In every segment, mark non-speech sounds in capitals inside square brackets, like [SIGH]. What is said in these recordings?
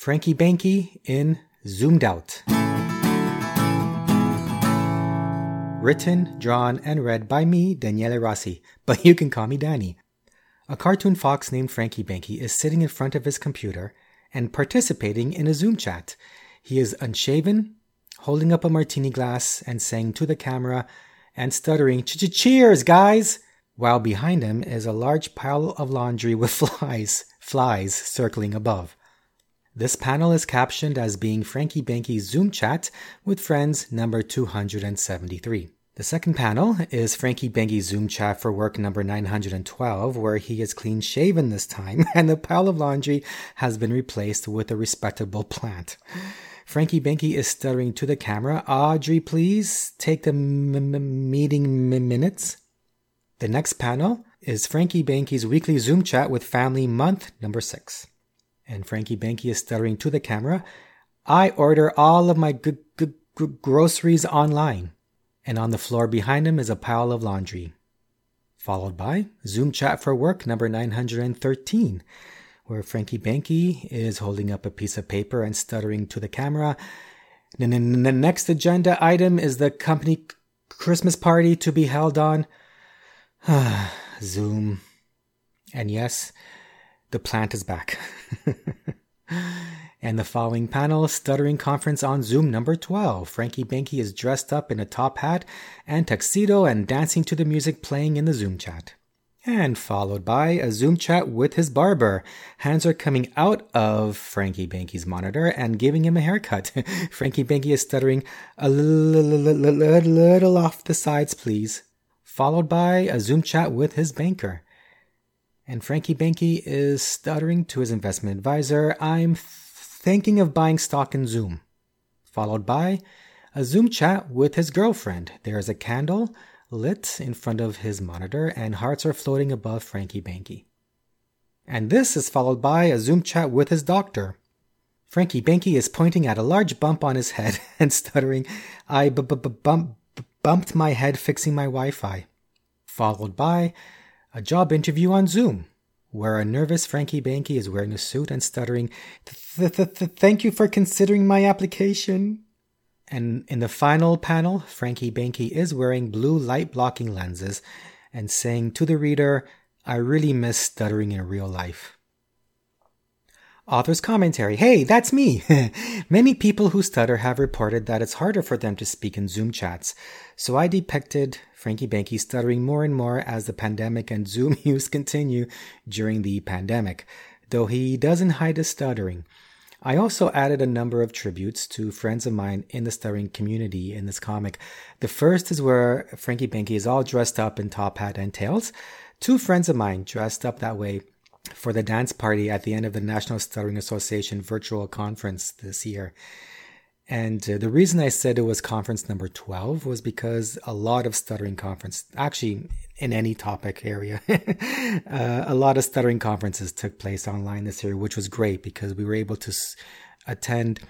Frankie Banky in Zoomed Out. Written, drawn, and read by me, Daniele Rossi, but you can call me Danny. A cartoon fox named Frankie Banky is sitting in front of his computer and participating in a Zoom chat. He is unshaven, holding up a martini glass and saying to the camera and stuttering, Cheers, guys! While behind him is a large pile of laundry with [LAUGHS] flies, flies circling above. This panel is captioned as being Frankie Banky's Zoom chat with friends number 273. The second panel is Frankie Banky's Zoom chat for work number 912, where he is clean shaven this time, [LAUGHS] and the pile of laundry has been replaced with a respectable plant. Frankie Banky is stuttering to the camera. Audrey, please take the m- m- meeting m- minutes. The next panel is Frankie Banky's weekly Zoom chat with family month number six and Frankie Banky is stuttering to the camera, I order all of my g- g- g- groceries online. And on the floor behind him is a pile of laundry. Followed by Zoom chat for work number 913, where Frankie Banky is holding up a piece of paper and stuttering to the camera. And then the next agenda item is the company Christmas party to be held on [SIGHS] Zoom. And yes, the plant is back. [LAUGHS] and the following panel, Stuttering Conference on Zoom number 12. Frankie Banky is dressed up in a top hat and tuxedo and dancing to the music playing in the Zoom chat. And followed by a Zoom chat with his barber. Hands are coming out of Frankie Banky's monitor and giving him a haircut. [LAUGHS] Frankie Banky is stuttering a little off the sides, please. Followed by a Zoom chat with his banker and Frankie Banky is stuttering to his investment advisor, I'm thinking of buying stock in Zoom. Followed by a Zoom chat with his girlfriend. There is a candle lit in front of his monitor, and hearts are floating above Frankie Banky. And this is followed by a Zoom chat with his doctor. Frankie Banky is pointing at a large bump on his head [LAUGHS] and stuttering, I b- b- bump, bumped my head fixing my Wi Fi. Followed by a job interview on Zoom, where a nervous Frankie Banky is wearing a suit and stuttering, Thank you for considering my application. And in the final panel, Frankie Banky is wearing blue light blocking lenses and saying to the reader, I really miss stuttering in real life. Author's commentary Hey, that's me! [LAUGHS] Many people who stutter have reported that it's harder for them to speak in Zoom chats, so I depicted Frankie Banky stuttering more and more as the pandemic and [LAUGHS] Zoom use continue during the pandemic, though he doesn't hide his stuttering. I also added a number of tributes to friends of mine in the stuttering community in this comic. The first is where Frankie Banky is all dressed up in top hat and tails. Two friends of mine dressed up that way for the dance party at the end of the National Stuttering Association virtual conference this year. And uh, the reason I said it was conference number 12 was because a lot of stuttering conference, actually in any topic area, [LAUGHS] uh, a lot of stuttering conferences took place online this year, which was great because we were able to s- attend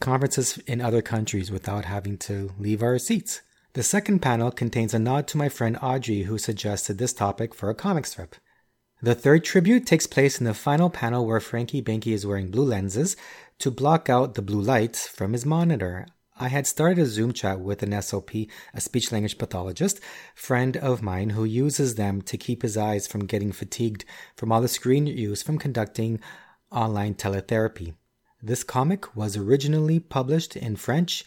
conferences in other countries without having to leave our seats. The second panel contains a nod to my friend Audrey, who suggested this topic for a comic strip. The third tribute takes place in the final panel where Frankie Banky is wearing blue lenses to block out the blue light from his monitor. I had started a Zoom chat with an SLP, a speech language pathologist, friend of mine who uses them to keep his eyes from getting fatigued from all the screen use from conducting online teletherapy. This comic was originally published in French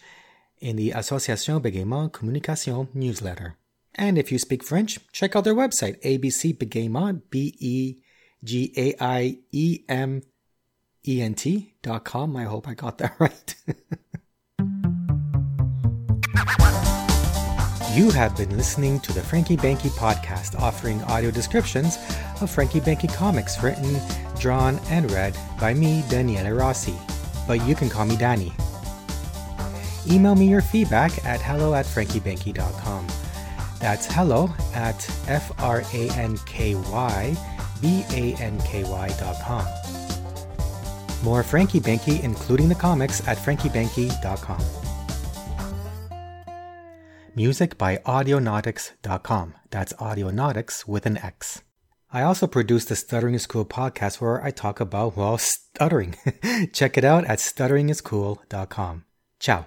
in the Association Bégaiement Communication newsletter. And if you speak French, check out their website, ABC B E G A I E M E N T dot com. I hope I got that [LAUGHS] right. you have been listening to the Frankie Banky podcast, offering audio descriptions of Frankie Banky comics written, drawn, and read by me, Daniele Rossi. But you can call me Danny. Email me your feedback at hello at frankiebanky.com. That's hello at F R A N K Y B A N K Y dot com. More Frankie Banky, including the comics, at frankiebanky.com. Music by Audionautix.com. That's Audionautix with an X. I also produce the Stuttering is Cool podcast where I talk about, well, stuttering. [LAUGHS] Check it out at stutteringiscool.com. Ciao.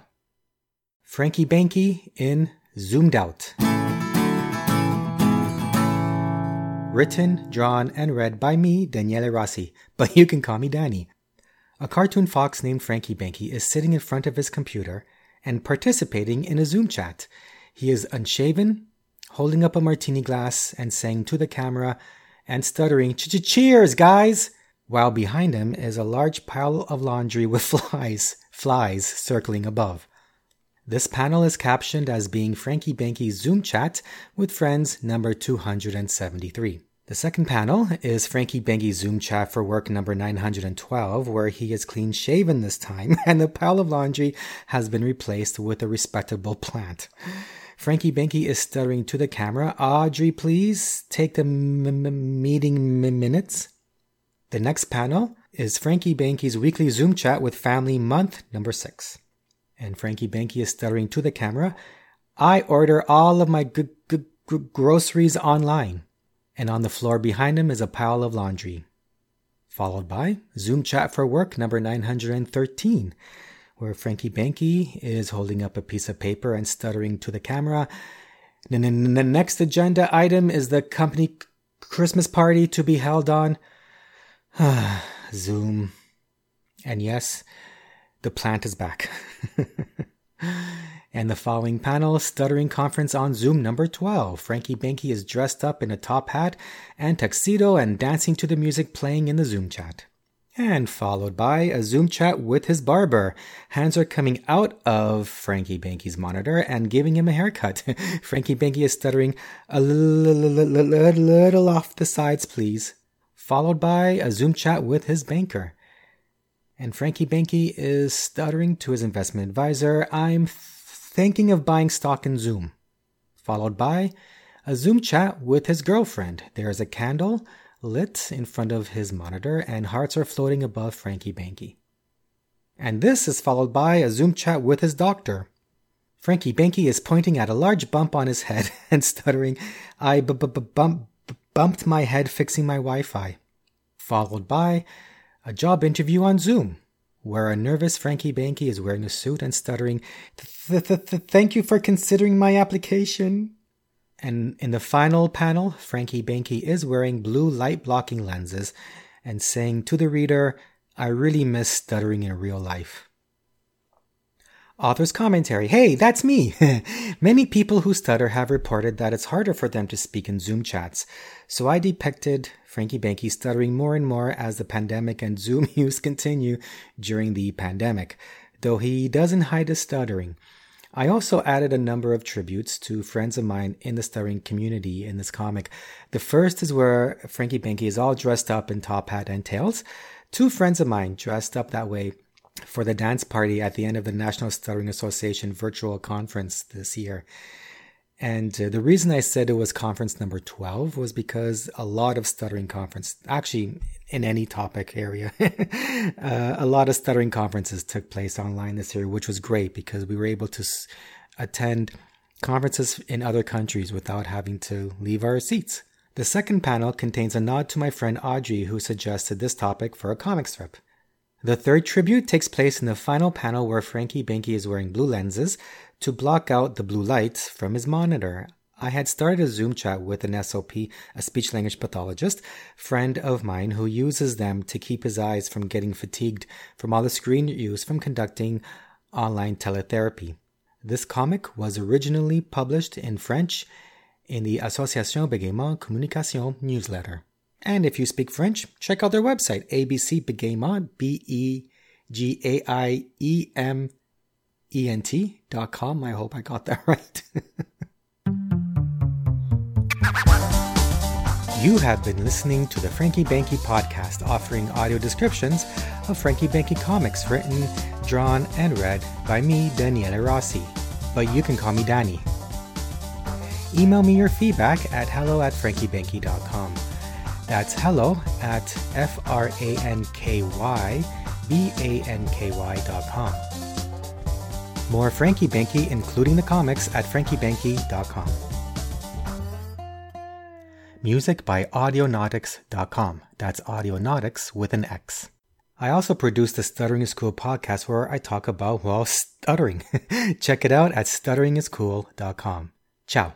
Frankie Banky in Zoomed Out. Written, drawn, and read by me, Daniele Rossi, but you can call me Danny. A cartoon fox named Frankie Banky is sitting in front of his computer and participating in a Zoom chat. He is unshaven, holding up a martini glass and saying to the camera and stuttering, Cheers, guys! While behind him is a large pile of laundry with [LAUGHS] flies, flies circling above. This panel is captioned as being Frankie Banky's Zoom chat with friends number 273. The second panel is Frankie Banky's Zoom chat for work number 912, where he is clean shaven this time, [LAUGHS] and the pile of laundry has been replaced with a respectable plant. Frankie Banky is stuttering to the camera. Audrey, please take the m- m- meeting m- minutes. The next panel is Frankie Banky's weekly Zoom chat with family month number six. And Frankie Banky is stuttering to the camera. I order all of my g- g- g- groceries online. And on the floor behind him is a pile of laundry. Followed by Zoom chat for work number 913 where Frankie Banky is holding up a piece of paper and stuttering to the camera. The next agenda item is the company Christmas party to be held on [SIGHS] Zoom. And yes, the plant is back. [LAUGHS] and the following panel, Stuttering Conference on Zoom number 12. Frankie Banky is dressed up in a top hat and tuxedo and dancing to the music playing in the Zoom chat and followed by a Zoom chat with his barber. Hands are coming out of Frankie Banky's monitor and giving him a haircut. [LAUGHS] Frankie Banky is stuttering a little off the sides, please. Followed by a Zoom chat with his banker. And Frankie Banky is stuttering to his investment advisor, I'm thinking of buying stock in Zoom. Followed by a Zoom chat with his girlfriend. There's a candle lit in front of his monitor, and hearts are floating above Frankie Banky. And this is followed by a Zoom chat with his doctor. Frankie Banky is pointing at a large bump on his head [LAUGHS] and stuttering, I b- b- bump, bumped my head fixing my Wi Fi. Followed by a job interview on Zoom, where a nervous Frankie Banky is wearing a suit and stuttering, Thank you for considering my application. And in the final panel, Frankie Banky is wearing blue light blocking lenses and saying to the reader, I really miss stuttering in real life. Author's commentary Hey, that's me! [LAUGHS] Many people who stutter have reported that it's harder for them to speak in Zoom chats, so I depicted Frankie Banky stuttering more and more as the pandemic and Zoom [LAUGHS] use continue during the pandemic, though he doesn't hide his stuttering. I also added a number of tributes to friends of mine in the stuttering community in this comic. The first is where Frankie Banky is all dressed up in top hat and tails. Two friends of mine dressed up that way for the dance party at the end of the National Stuttering Association virtual conference this year. And uh, the reason I said it was conference number 12 was because a lot of stuttering conference, actually in any topic area, [LAUGHS] uh, a lot of stuttering conferences took place online this year, which was great because we were able to s- attend conferences in other countries without having to leave our seats. The second panel contains a nod to my friend Audrey, who suggested this topic for a comic strip. The third tribute takes place in the final panel where Frankie Banky is wearing blue lenses to block out the blue light from his monitor. I had started a Zoom chat with an SLP, a speech language pathologist, friend of mine who uses them to keep his eyes from getting fatigued from all the screen use from conducting online teletherapy. This comic was originally published in French in the Association Bégaiement Communication newsletter. And if you speak French, check out their website, ABC B E G A I E M E N T dot com. I hope I got that [LAUGHS] right. you have been listening to the Frankie Banky podcast, offering audio descriptions of Frankie Banky comics written, drawn, and read by me, Daniele Rossi. But you can call me Danny. Email me your feedback at hello at frankiebanky.com. That's hello at F R A N K Y B A N K Y dot com. More Frankie Banky, including the comics, at frankiebanky.com. Music by Audionautix.com. That's Audionautix with an X. I also produce the Stuttering is Cool podcast where I talk about, well, stuttering. [LAUGHS] Check it out at stutteringiscool.com. Ciao.